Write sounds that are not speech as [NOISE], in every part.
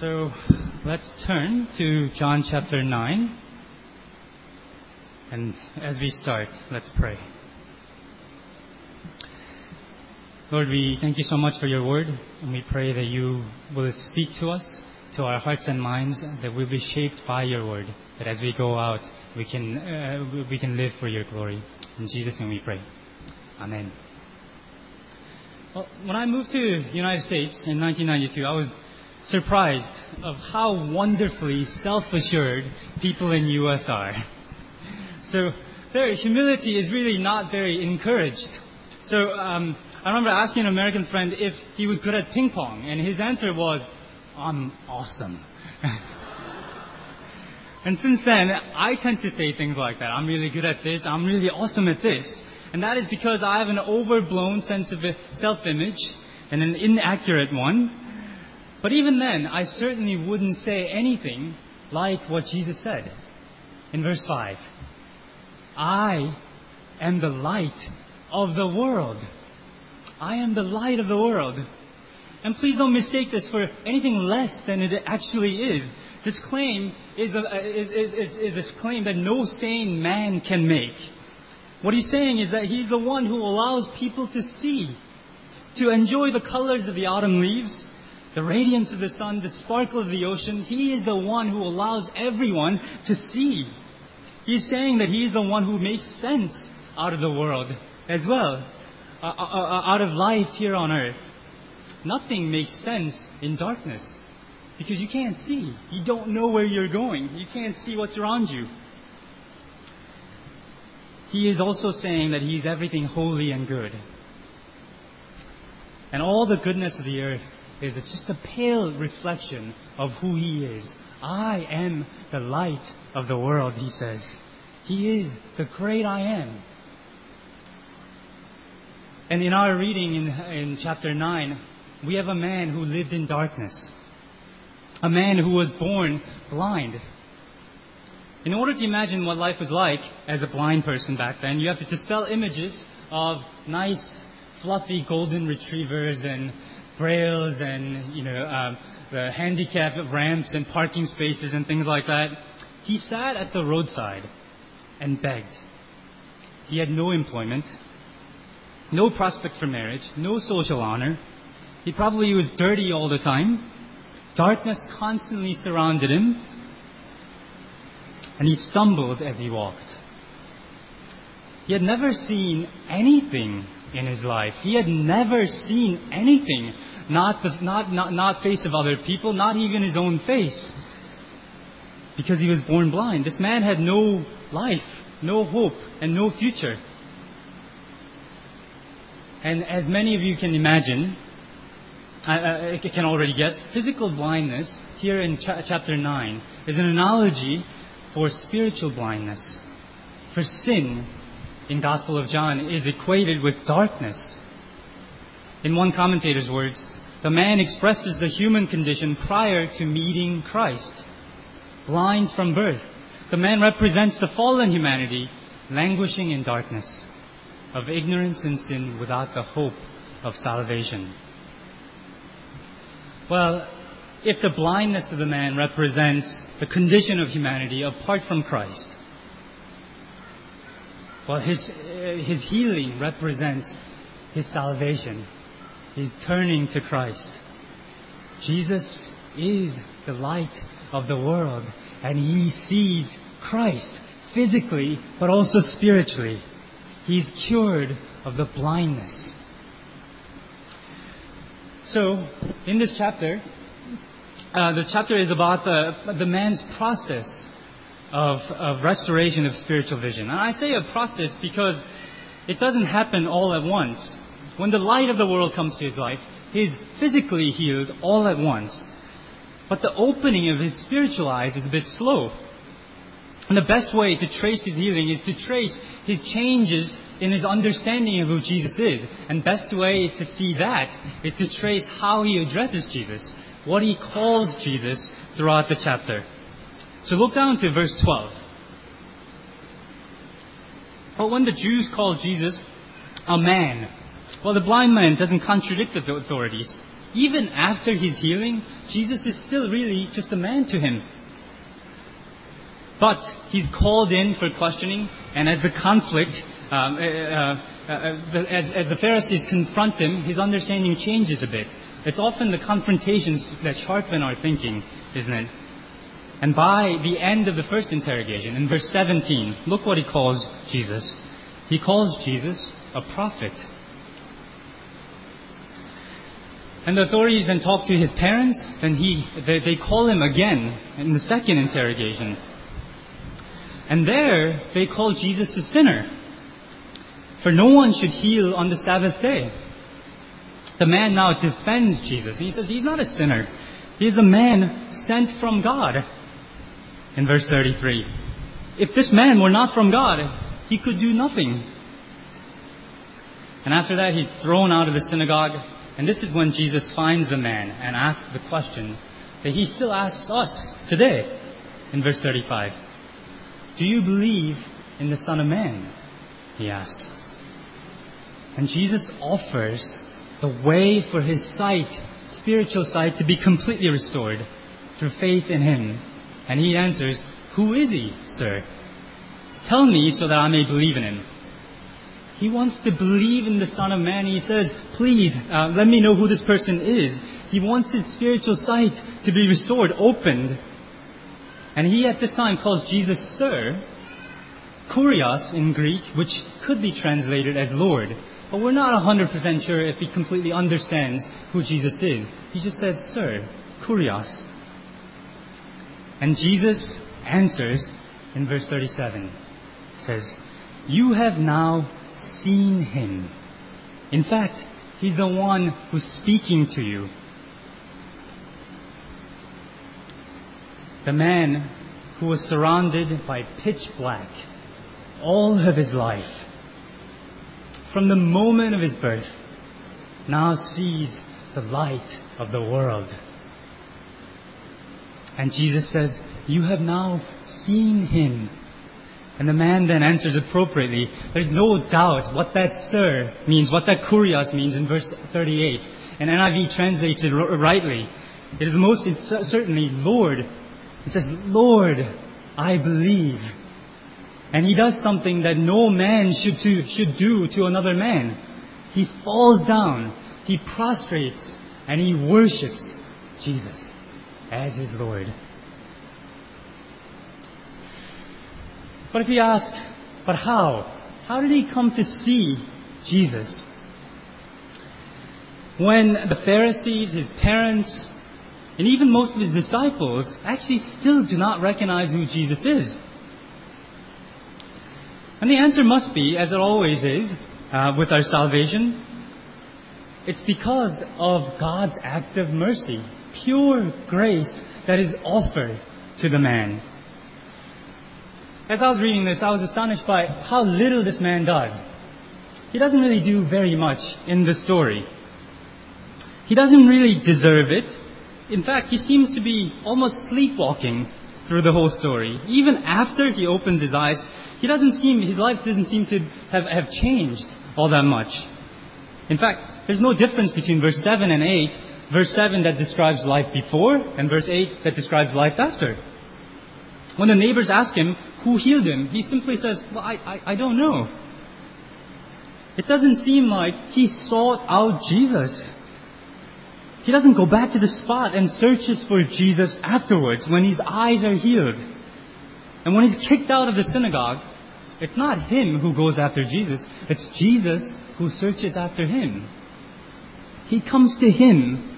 So let's turn to John chapter 9. And as we start, let's pray. Lord, we thank you so much for your word, and we pray that you will speak to us, to our hearts and minds, that we'll be shaped by your word, that as we go out, we can, uh, we can live for your glory. In Jesus' name we pray. Amen. Well, when I moved to the United States in 1992, I was surprised of how wonderfully self-assured people in U.S. are. So their humility is really not very encouraged. So um, I remember asking an American friend if he was good at ping pong, and his answer was, "I'm awesome." [LAUGHS] and since then, I tend to say things like that. I'm really good at this. I'm really awesome at this. And that is because I have an overblown sense of self-image and an inaccurate one. But even then, I certainly wouldn't say anything like what Jesus said in verse 5. I am the light of the world. I am the light of the world. And please don't mistake this for anything less than it actually is. This claim is a, is, is, is, is a claim that no sane man can make. What he's saying is that he's the one who allows people to see, to enjoy the colors of the autumn leaves, the radiance of the sun, the sparkle of the ocean. He is the one who allows everyone to see. He's saying that he is the one who makes sense out of the world as well, uh, uh, uh, out of life here on earth. Nothing makes sense in darkness because you can't see. You don't know where you're going. You can't see what's around you. He is also saying that He is everything holy and good. And all the goodness of the earth is just a pale reflection of who He is. I am the light of the world, He says. He is the great I am. And in our reading in, in chapter 9, we have a man who lived in darkness, a man who was born blind. In order to imagine what life was like as a blind person back then, you have to dispel images of nice, fluffy golden retrievers and brails and, you know, um, the handicap ramps and parking spaces and things like that. He sat at the roadside and begged. He had no employment, no prospect for marriage, no social honor. He probably was dirty all the time. Darkness constantly surrounded him and he stumbled as he walked. He had never seen anything in his life. He had never seen anything, not the not, not, not face of other people, not even his own face, because he was born blind. This man had no life, no hope, and no future. And as many of you can imagine, I, I can already guess, physical blindness here in cha- chapter 9 is an analogy for spiritual blindness. For sin, in the Gospel of John, is equated with darkness. In one commentator's words, the man expresses the human condition prior to meeting Christ. Blind from birth, the man represents the fallen humanity languishing in darkness, of ignorance and sin without the hope of salvation. Well, if the blindness of the man represents the condition of humanity apart from Christ, well, his, uh, his healing represents his salvation. He's turning to Christ. Jesus is the light of the world, and he sees Christ physically, but also spiritually. He's cured of the blindness. So, in this chapter, uh, the chapter is about the, the man's process of, of restoration of spiritual vision. And I say a process because it doesn't happen all at once. When the light of the world comes to his life, he's physically healed all at once. But the opening of his spiritual eyes is a bit slow. And the best way to trace his healing is to trace his changes in his understanding of who Jesus is. And best way to see that is to trace how he addresses Jesus what he calls Jesus throughout the chapter. So look down to verse 12. But when the Jews called Jesus a man, well, the blind man doesn't contradict the authorities. even after his healing, Jesus is still really just a man to him. But he's called in for questioning, and as the conflict, um, uh, uh, uh, as, as the Pharisees confront him, his understanding changes a bit. It's often the confrontations that sharpen our thinking, isn't it? And by the end of the first interrogation, in verse 17, look what he calls Jesus. He calls Jesus a prophet. And the authorities then talk to his parents, then he, they, they call him again in the second interrogation. And there, they call Jesus a sinner. For no one should heal on the Sabbath day. The man now defends Jesus. He says he's not a sinner. He's a man sent from God. In verse 33. If this man were not from God, he could do nothing. And after that, he's thrown out of the synagogue. And this is when Jesus finds the man and asks the question that he still asks us today in verse 35. Do you believe in the Son of Man? He asks. And Jesus offers the way for his sight, spiritual sight, to be completely restored through faith in him. And he answers, Who is he, sir? Tell me so that I may believe in him. He wants to believe in the Son of Man. He says, Please, uh, let me know who this person is. He wants his spiritual sight to be restored, opened. And he at this time calls Jesus Sir, Kurios in Greek, which could be translated as Lord. But we're not 100% sure if he completely understands who Jesus is. He just says Sir, Kurios. And Jesus answers in verse 37. says, You have now seen him. In fact, he's the one who's speaking to you. The man who was surrounded by pitch black all of his life, from the moment of his birth, now sees the light of the world. And Jesus says, You have now seen him. And the man then answers appropriately. There's no doubt what that sir means, what that kurios means in verse 38. And NIV translates it rightly. It is most certainly Lord. He says, Lord, I believe. And he does something that no man should, to, should do to another man. He falls down, he prostrates, and he worships Jesus as his Lord. But if you ask, but how? How did he come to see Jesus? When the Pharisees, his parents, and even most of his disciples actually still do not recognize who Jesus is. And the answer must be, as it always is, uh, with our salvation, it's because of God's act of mercy, pure grace that is offered to the man. As I was reading this, I was astonished by how little this man does. He doesn't really do very much in the story. He doesn't really deserve it. In fact, he seems to be almost sleepwalking through the whole story. Even after he opens his eyes, he doesn't seem, his life doesn't seem to have, have changed all that much. In fact, there's no difference between verse 7 and 8. Verse 7 that describes life before, and verse 8 that describes life after. When the neighbors ask him who healed him, he simply says, Well, I, I, I don't know. It doesn't seem like he sought out Jesus. He doesn't go back to the spot and searches for Jesus afterwards when his eyes are healed. And when he's kicked out of the synagogue, it's not him who goes after Jesus, it's Jesus who searches after him. He comes to him.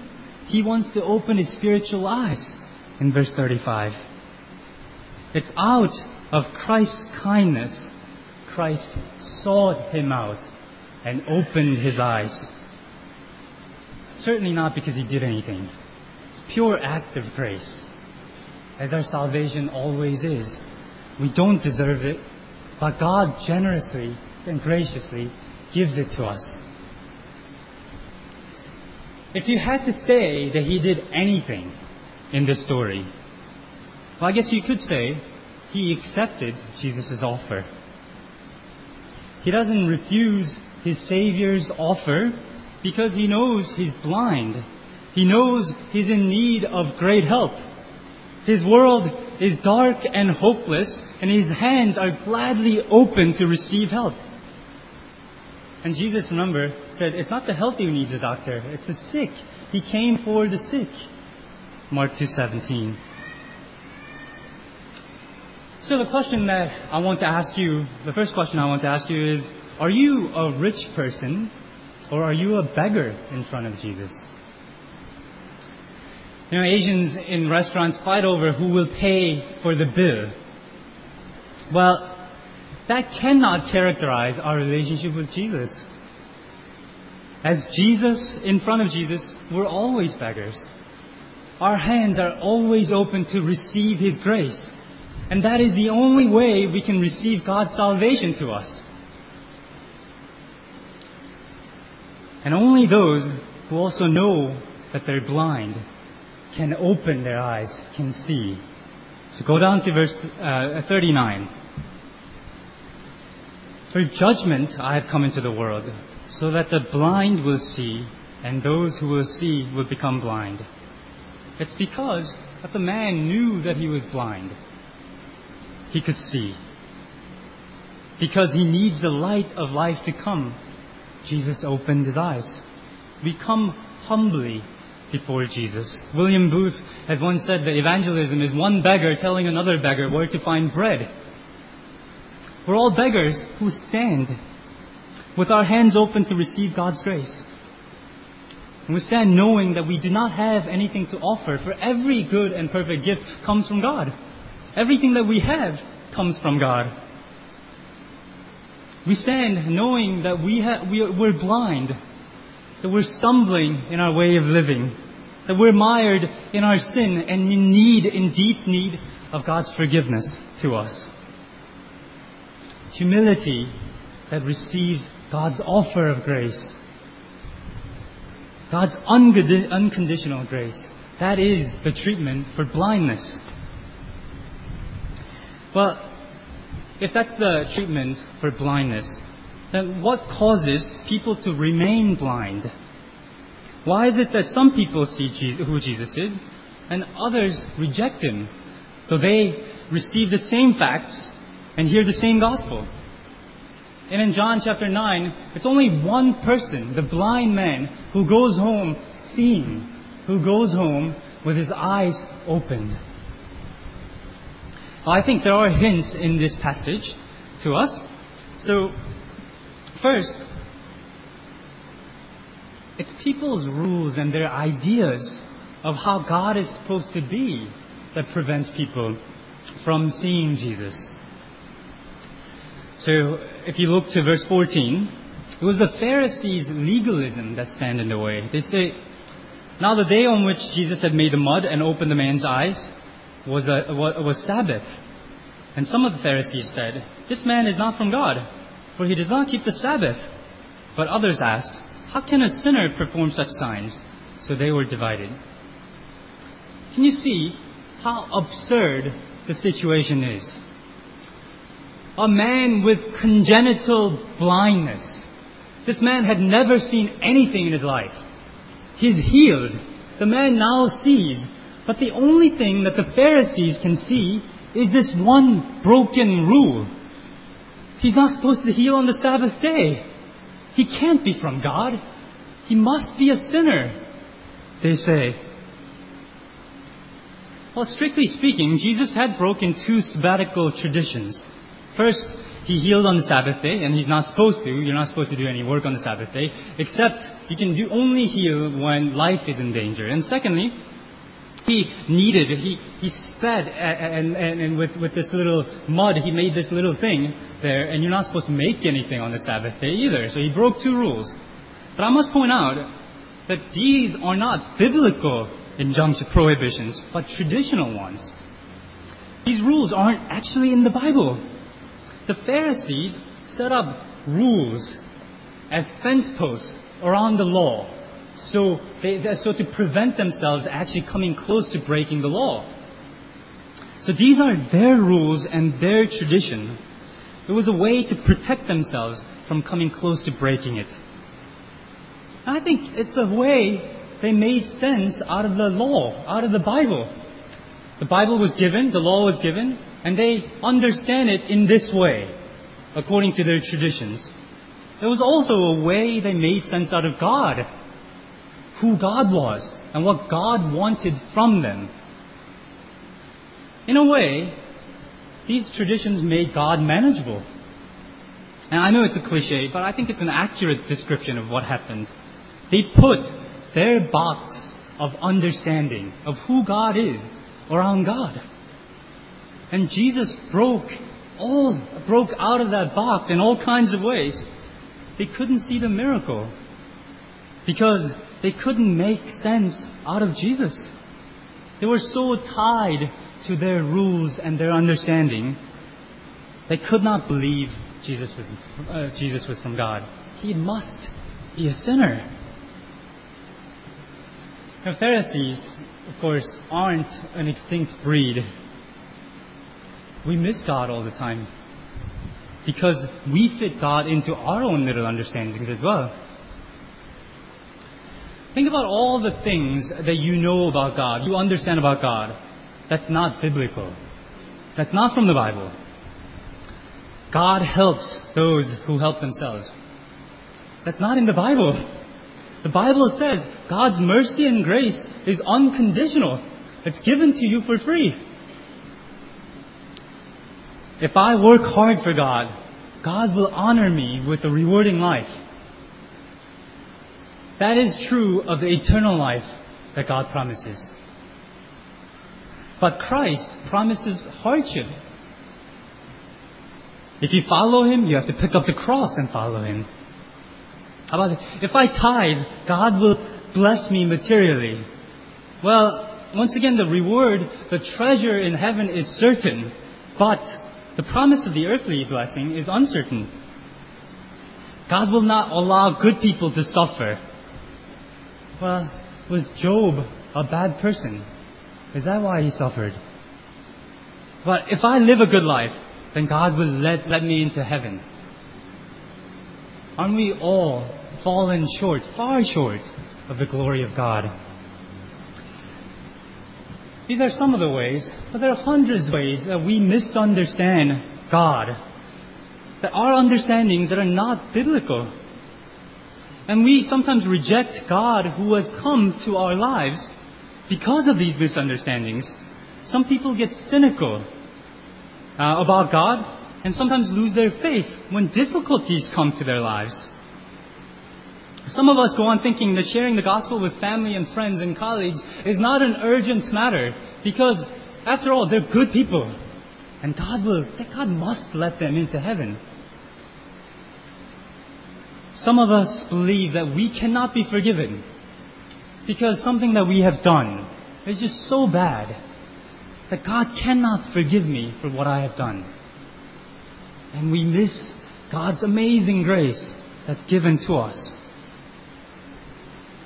He wants to open his spiritual eyes in verse 35. It's out of Christ's kindness Christ sought him out and opened his eyes. Certainly not because he did anything. It's pure act of grace, as our salvation always is. We don't deserve it, but God generously and graciously gives it to us. If you had to say that he did anything in this story, well, I guess you could say he accepted Jesus' offer. He doesn't refuse his Savior's offer because he knows he's blind. He knows he's in need of great help. His world is dark and hopeless, and his hands are gladly open to receive help. And Jesus, remember, said, It's not the healthy who needs a doctor, it's the sick. He came for the sick. Mark 2:17. So the question that I want to ask you, the first question I want to ask you is, are you a rich person or are you a beggar in front of Jesus? You know, Asians in restaurants fight over who will pay for the bill. Well, that cannot characterize our relationship with Jesus. As Jesus, in front of Jesus, we're always beggars. Our hands are always open to receive His grace. And that is the only way we can receive God's salvation to us. And only those who also know that they're blind can open their eyes, can see. So go down to verse uh, 39. For judgment I have come into the world, so that the blind will see, and those who will see will become blind. It's because that the man knew that he was blind. He could see. Because he needs the light of life to come, Jesus opened his eyes. We come humbly before Jesus. William Booth has once said that evangelism is one beggar telling another beggar where to find bread. We're all beggars who stand with our hands open to receive God's grace. And we stand knowing that we do not have anything to offer, for every good and perfect gift comes from God. Everything that we have comes from God. We stand knowing that we ha- we are, we're blind, that we're stumbling in our way of living, that we're mired in our sin and in need, in deep need of God's forgiveness to us humility that receives God's offer of grace. God's unconditional grace. That is the treatment for blindness. Well, if that's the treatment for blindness, then what causes people to remain blind? Why is it that some people see who Jesus is and others reject him, though they receive the same facts and hear the same gospel. And in John chapter 9, it's only one person, the blind man, who goes home seeing, who goes home with his eyes opened. I think there are hints in this passage to us. So, first, it's people's rules and their ideas of how God is supposed to be that prevents people from seeing Jesus. So if you look to verse 14, it was the Pharisees' legalism that stand in the way. They say, now the day on which Jesus had made the mud and opened the man's eyes was, a, was Sabbath. And some of the Pharisees said, This man is not from God, for he does not keep the Sabbath. But others asked, How can a sinner perform such signs? So they were divided. Can you see how absurd the situation is? A man with congenital blindness. This man had never seen anything in his life. He's healed. The man now sees. But the only thing that the Pharisees can see is this one broken rule. He's not supposed to heal on the Sabbath day. He can't be from God. He must be a sinner, they say. Well, strictly speaking, Jesus had broken two sabbatical traditions. First, he healed on the Sabbath day, and he's not supposed to. You're not supposed to do any work on the Sabbath day, except you can do only heal when life is in danger. And secondly, he kneaded, he, he sped, and, and, and with, with this little mud, he made this little thing there, and you're not supposed to make anything on the Sabbath day either. So he broke two rules. But I must point out that these are not biblical injunctions, prohibitions, but traditional ones. These rules aren't actually in the Bible the Pharisees set up rules as fence posts around the law so, they, so to prevent themselves actually coming close to breaking the law. So these are their rules and their tradition. It was a way to protect themselves from coming close to breaking it. And I think it's a way they made sense out of the law, out of the Bible. The Bible was given, the law was given, and they understand it in this way, according to their traditions. There was also a way they made sense out of God, who God was, and what God wanted from them. In a way, these traditions made God manageable. And I know it's a cliche, but I think it's an accurate description of what happened. They put their box of understanding of who God is around God. And Jesus broke all broke out of that box in all kinds of ways. They couldn't see the miracle because they couldn't make sense out of Jesus. They were so tied to their rules and their understanding, they could not believe Jesus was, uh, Jesus was from God. He must be a sinner. The Pharisees, of course, aren't an extinct breed. We miss God all the time because we fit God into our own little understandings as well. Think about all the things that you know about God, you understand about God. That's not biblical. That's not from the Bible. God helps those who help themselves. That's not in the Bible. The Bible says God's mercy and grace is unconditional. It's given to you for free. If I work hard for God, God will honor me with a rewarding life. That is true of the eternal life that God promises. But Christ promises hardship. If you follow Him, you have to pick up the cross and follow Him. How about if I tithe, God will bless me materially. Well, once again, the reward, the treasure in heaven is certain, but the promise of the earthly blessing is uncertain. God will not allow good people to suffer. Well, was Job a bad person? Is that why he suffered? But if I live a good life, then God will let, let me into heaven. Aren't we all fallen short, far short of the glory of God? These are some of the ways, but there are hundreds of ways that we misunderstand God. That our understandings that are not biblical. And we sometimes reject God who has come to our lives because of these misunderstandings, some people get cynical uh, about God and sometimes lose their faith when difficulties come to their lives. Some of us go on thinking that sharing the gospel with family and friends and colleagues is not an urgent matter because, after all, they're good people. And God will, God must let them into heaven. Some of us believe that we cannot be forgiven because something that we have done is just so bad that God cannot forgive me for what I have done. And we miss God's amazing grace that's given to us.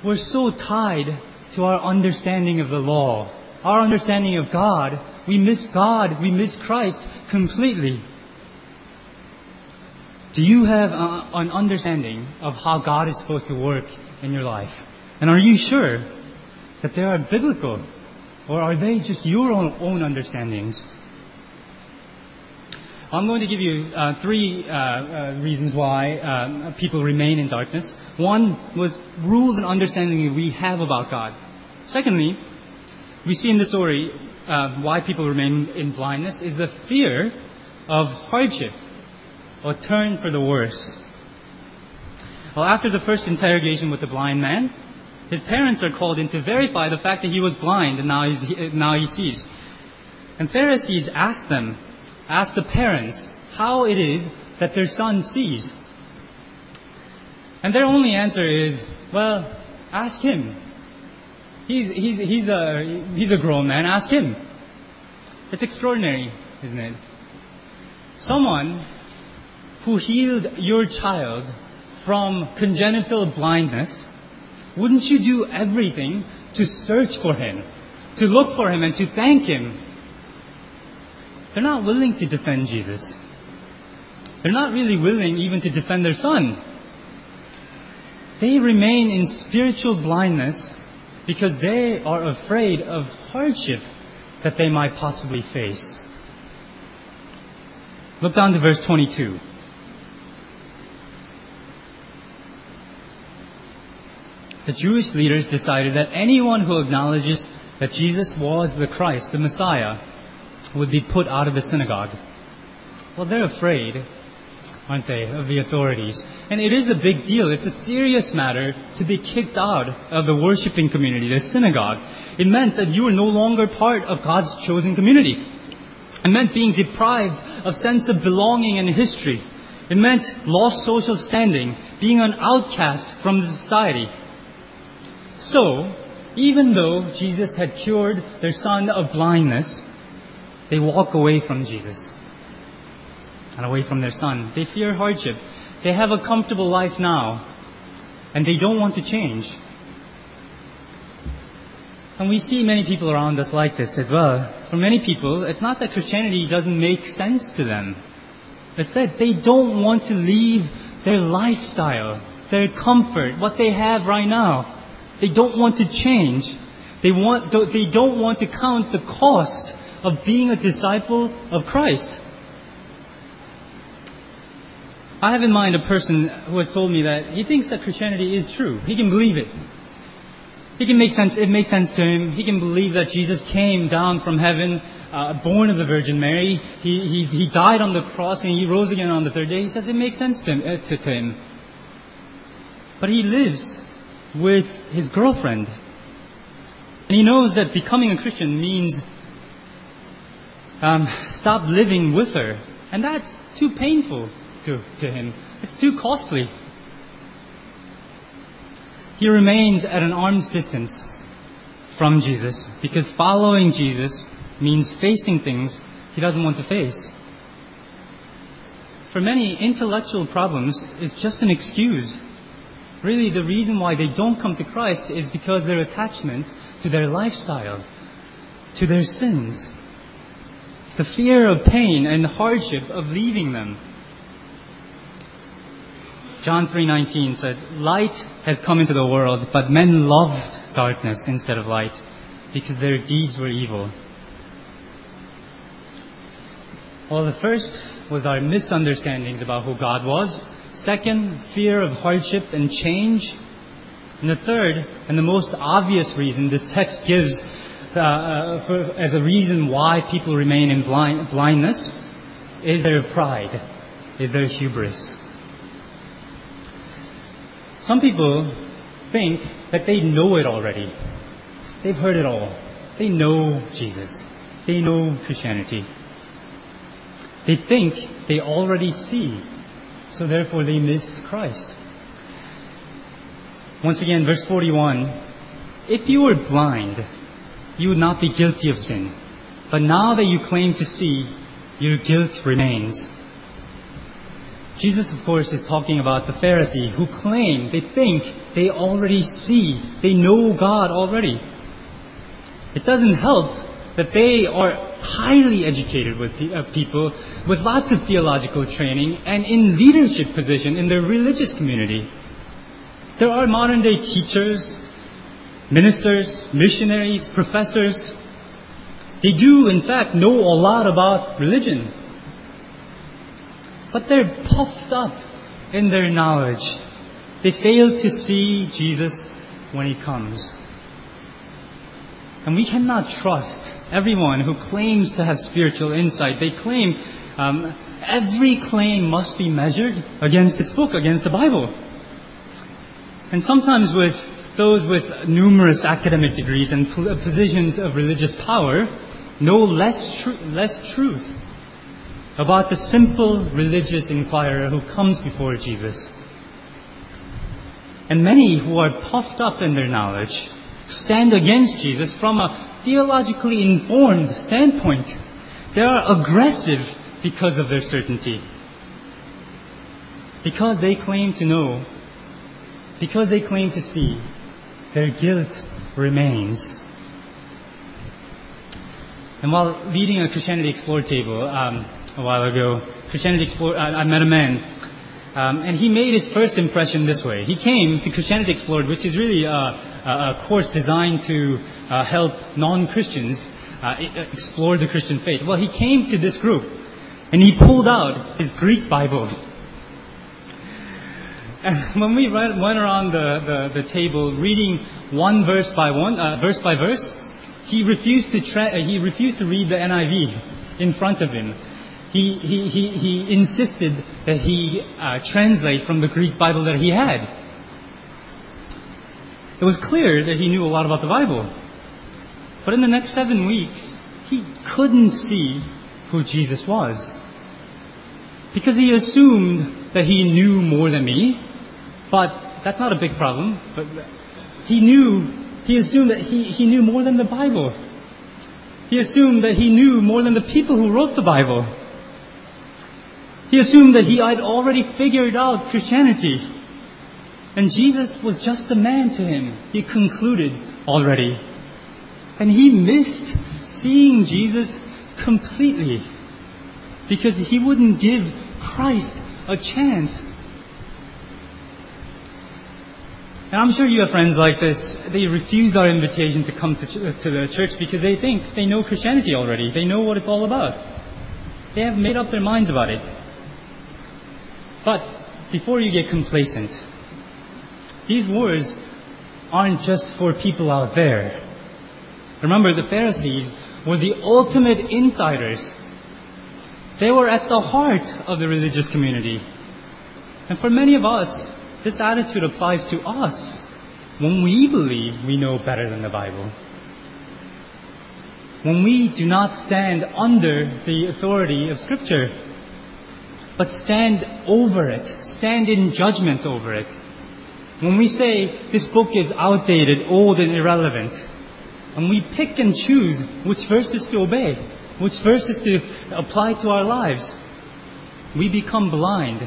We're so tied to our understanding of the law, our understanding of God. We miss God, we miss Christ completely. Do you have a, an understanding of how God is supposed to work in your life? And are you sure that they are biblical? Or are they just your own, own understandings? I'm going to give you uh, three uh, uh, reasons why uh, people remain in darkness. One was rules and understanding we have about God. Secondly, we see in the story uh, why people remain in blindness is the fear of hardship or turn for the worse. Well, after the first interrogation with the blind man, his parents are called in to verify the fact that he was blind and now, now he sees. And Pharisees ask them, ask the parents, how it is that their son sees. And their only answer is, well, ask him. He's, he's, he's, a, he's a grown man, ask him. It's extraordinary, isn't it? Someone who healed your child from congenital blindness wouldn't you do everything to search for him, to look for him, and to thank him? They're not willing to defend Jesus. They're not really willing even to defend their son. They remain in spiritual blindness because they are afraid of hardship that they might possibly face. Look down to verse 22. The Jewish leaders decided that anyone who acknowledges that Jesus was the Christ, the Messiah, would be put out of the synagogue. Well, they're afraid, aren't they, of the authorities. And it is a big deal. It's a serious matter to be kicked out of the worshiping community, the synagogue. It meant that you were no longer part of God's chosen community. It meant being deprived of sense of belonging and history. It meant lost social standing, being an outcast from the society. So, even though Jesus had cured their son of blindness, they walk away from Jesus and away from their son. They fear hardship. They have a comfortable life now, and they don't want to change. And we see many people around us like this as well. For many people, it's not that Christianity doesn't make sense to them. It's that they don't want to leave their lifestyle, their comfort, what they have right now. They don't want to change. They, want, they don't want to count the cost of being a disciple of Christ. I have in mind a person who has told me that he thinks that Christianity is true. He can believe it. He can make sense. It makes sense to him. He can believe that Jesus came down from heaven, uh, born of the Virgin Mary. He, he, he died on the cross and he rose again on the third day. He says it makes sense to him. Uh, to, to him. But he lives with his girlfriend. And he knows that becoming a Christian means um, stop living with her. And that's too painful to, to him. It's too costly. He remains at an arm's distance from Jesus because following Jesus means facing things he doesn't want to face. For many, intellectual problems is just an excuse Really, the reason why they don't come to Christ is because their attachment to their lifestyle, to their sins, the fear of pain and hardship of leaving them. John 3:19 said, "Light has come into the world, but men loved darkness instead of light, because their deeds were evil." Well, the first was our misunderstandings about who God was, Second, fear of hardship and change. And the third, and the most obvious reason this text gives uh, uh, for, as a reason why people remain in blind, blindness, is their pride, is their hubris. Some people think that they know it already. They've heard it all. They know Jesus. They know Christianity. They think they already see so therefore they miss Christ. Once again, verse 41 If you were blind, you would not be guilty of sin. But now that you claim to see, your guilt remains. Jesus, of course, is talking about the Pharisee who claim, they think they already see, they know God already. It doesn't help that they are highly educated with uh, people with lots of theological training and in leadership position in their religious community. There are modern day teachers, ministers, missionaries, professors. They do, in fact, know a lot about religion. But they're puffed up in their knowledge. They fail to see Jesus when he comes. And we cannot trust everyone who claims to have spiritual insight. They claim um, every claim must be measured against this book, against the Bible. And sometimes with those with numerous academic degrees and positions of religious power know less, tr- less truth about the simple religious inquirer who comes before Jesus. And many who are puffed up in their knowledge stand against Jesus from a theologically informed standpoint. They are aggressive because of their certainty. Because they claim to know, because they claim to see, their guilt remains. And while leading a Christianity Explored table um, a while ago, Christianity Explored, I, I met a man Um, and he made his first impression this way. He came to Christianity Explored, which is really a, a, course designed to uh, help non-Christians uh, explore the Christian faith. Well, he came to this group, and he pulled out his Greek Bible. And [LAUGHS] when we went, went around the, the, the, table reading one verse by one, uh, verse by verse, he refused to tra- uh, he refused to read the NIV in front of him he, he, he, he insisted that he uh, translate from the Greek Bible that he had. It was clear that he knew a lot about the Bible. But in the next seven weeks, he couldn't see who Jesus was. Because he assumed that he knew more than me, but that's not a big problem. But he knew, he assumed that he, he knew more than the Bible. He assumed that he knew more than the people who wrote the Bible. He assumed that he had already figured out Christianity. And Jesus was just a man to him. He concluded already. And he missed seeing Jesus completely because he wouldn't give Christ a chance. And I'm sure you have friends like this. They refuse our invitation to come to, to the church because they think they know Christianity already. They know what it's all about. They have made up their minds about it. But before you get complacent, these words aren't just for people out there. Remember, the Pharisees were the ultimate insiders. They were at the heart of the religious community. And for many of us, this attitude applies to us when we believe we know better than the Bible. When we do not stand under the authority of Scripture but stand over it, stand in judgment over it. When we say this book is outdated, old, and irrelevant, and we pick and choose which verses to obey, which verses to apply to our lives, we become blind.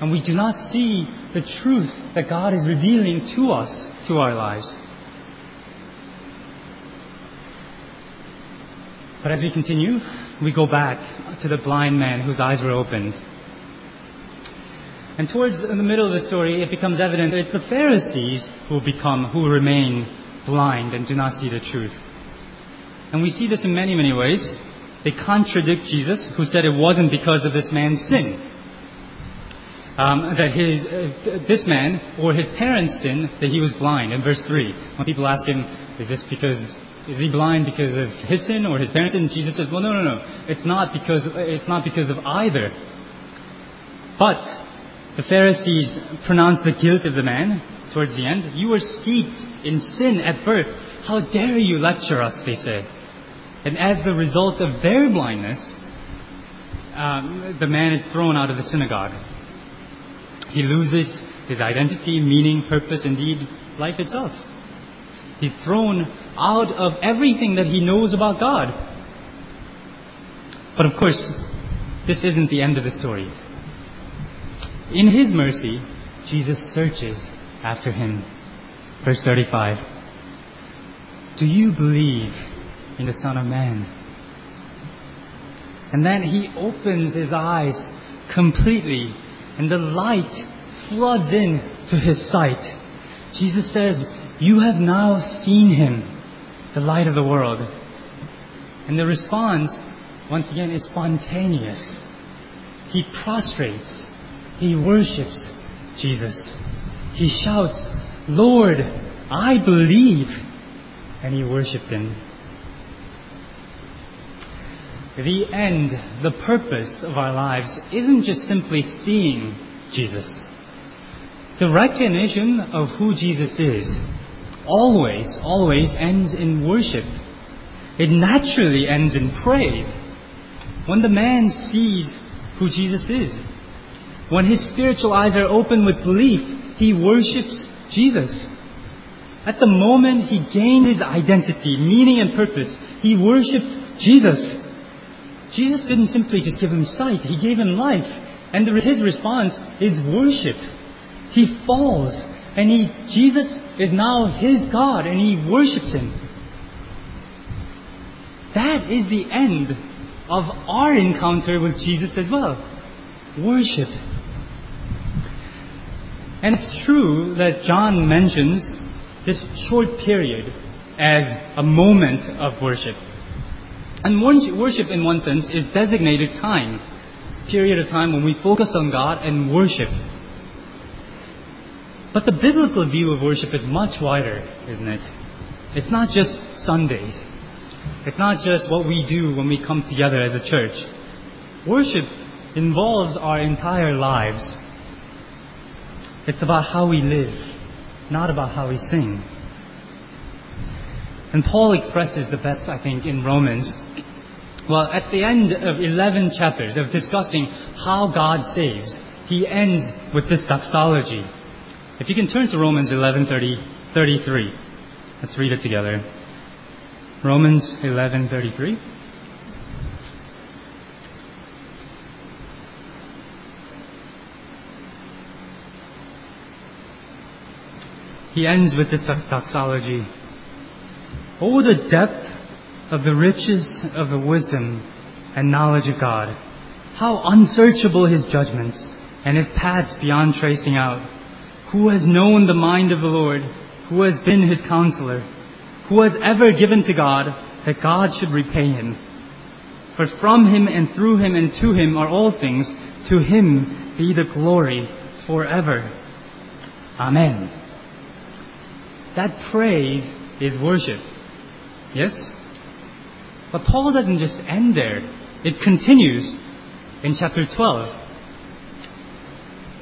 And we do not see the truth that God is revealing to us, to our lives. But as we continue, we go back to the blind man whose eyes were opened. And towards the middle of the story, it becomes evident that it's the Pharisees who become, who remain blind and do not see the truth. And we see this in many, many ways. They contradict Jesus, who said it wasn't because of this man's sin. Um, that his, uh, this man or his parents' sin that he was blind. In verse 3, when people ask him, is this because is he blind because of his sin or his parents' sin? Jesus says, well, no, no, no. It's not because, it's not because of either. But the Pharisees pronounced the guilt of the man towards the end. You were steeped in sin at birth. How dare you lecture us, they say. And as the result of their blindness, um, the man is thrown out of the synagogue. He loses his identity, meaning, purpose, indeed, life itself. He's thrown out of everything that he knows about God. But of course, this isn't the end of the story. In his mercy, Jesus searches after him. Verse 35. Do you believe in the Son of Man? And then he opens his eyes completely, and the light floods in to his sight. Jesus says, you have now seen him, the light of the world. And the response, once again, is spontaneous. He prostrates. He worships Jesus. He shouts, Lord, I believe. And he worshiped him. The end, the purpose of our lives isn't just simply seeing Jesus. The recognition of who Jesus is always, always ends in worship. It naturally ends in praise. When the man sees who Jesus is, when his spiritual eyes are open with belief, he worships Jesus. At the moment he gained his identity, meaning, and purpose, he worshipped Jesus. Jesus didn't simply just give him sight, he gave him life. And his response is worship. He falls and he, Jesus is now his God and he worships him. That is the end of our encounter with Jesus as well. Worship. And it's true that John mentions this short period as a moment of worship. And worship, in one sense, is designated time, period of time when we focus on God and worship. But the biblical view of worship is much wider, isn't it? It's not just Sundays. It's not just what we do when we come together as a church. Worship involves our entire lives. It's about how we live, not about how we sing. And Paul expresses the best, I think, in Romans. Well, at the end of 11 chapters of discussing how God saves, he ends with this doxology. If you can turn to Romans 11:30, 33. Let's read it together. Romans 11:33. He ends with this doxology. Oh, the depth of the riches of the wisdom and knowledge of God. How unsearchable his judgments and his paths beyond tracing out. Who has known the mind of the Lord? Who has been his counselor? Who has ever given to God that God should repay him? For from him and through him and to him are all things. To him be the glory forever. Amen. That praise is worship. Yes? But Paul doesn't just end there. It continues in chapter 12.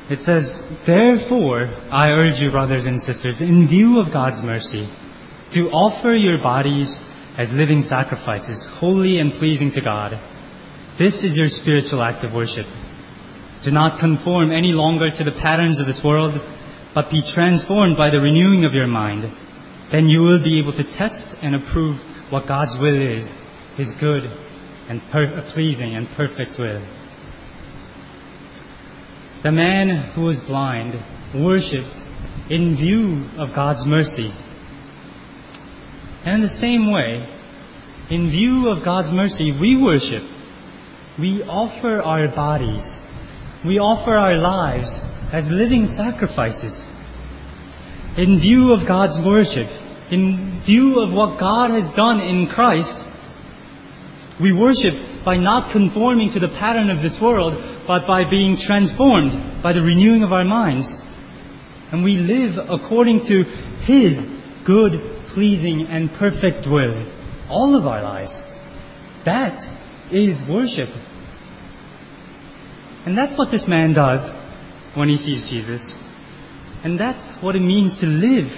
It says, Therefore, I urge you, brothers and sisters, in view of God's mercy, to offer your bodies as living sacrifices, holy and pleasing to God. This is your spiritual act of worship. Do not conform any longer to the patterns of this world, but be transformed by the renewing of your mind. Then you will be able to test and approve what God's will is, His good and per- pleasing and perfect will. The man who was blind worshipped in view of God's mercy. And in the same way, in view of God's mercy, we worship. We offer our bodies. We offer our lives as living sacrifices. In view of God's worship, in view of what God has done in Christ, we worship by not conforming to the pattern of this world, but by being transformed by the renewing of our minds. And we live according to His good, pleasing, and perfect will. All of our lives. That is worship. And that's what this man does when he sees Jesus. And that's what it means to live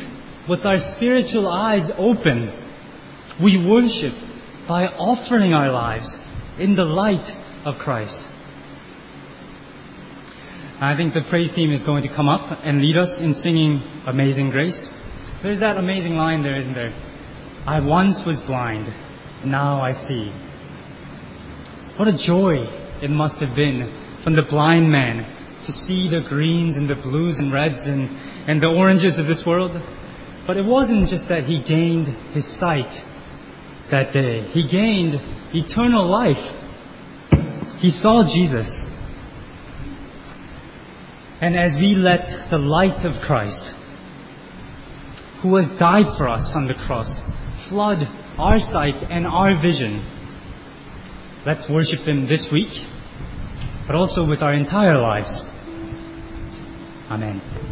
with our spiritual eyes open. We worship by offering our lives in the light of Christ. I think the praise team is going to come up and lead us in singing Amazing Grace. There's that amazing line there, isn't there? I once was blind, now I see. What a joy it must have been from the blind man to see the greens and the blues and reds and, and the oranges of this world. But it wasn't just that he gained his sight that day, he gained eternal life. He saw Jesus. And as we let the light of Christ, who has died for us on the cross, flood our sight and our vision, let's worship Him this week, but also with our entire lives. Amen.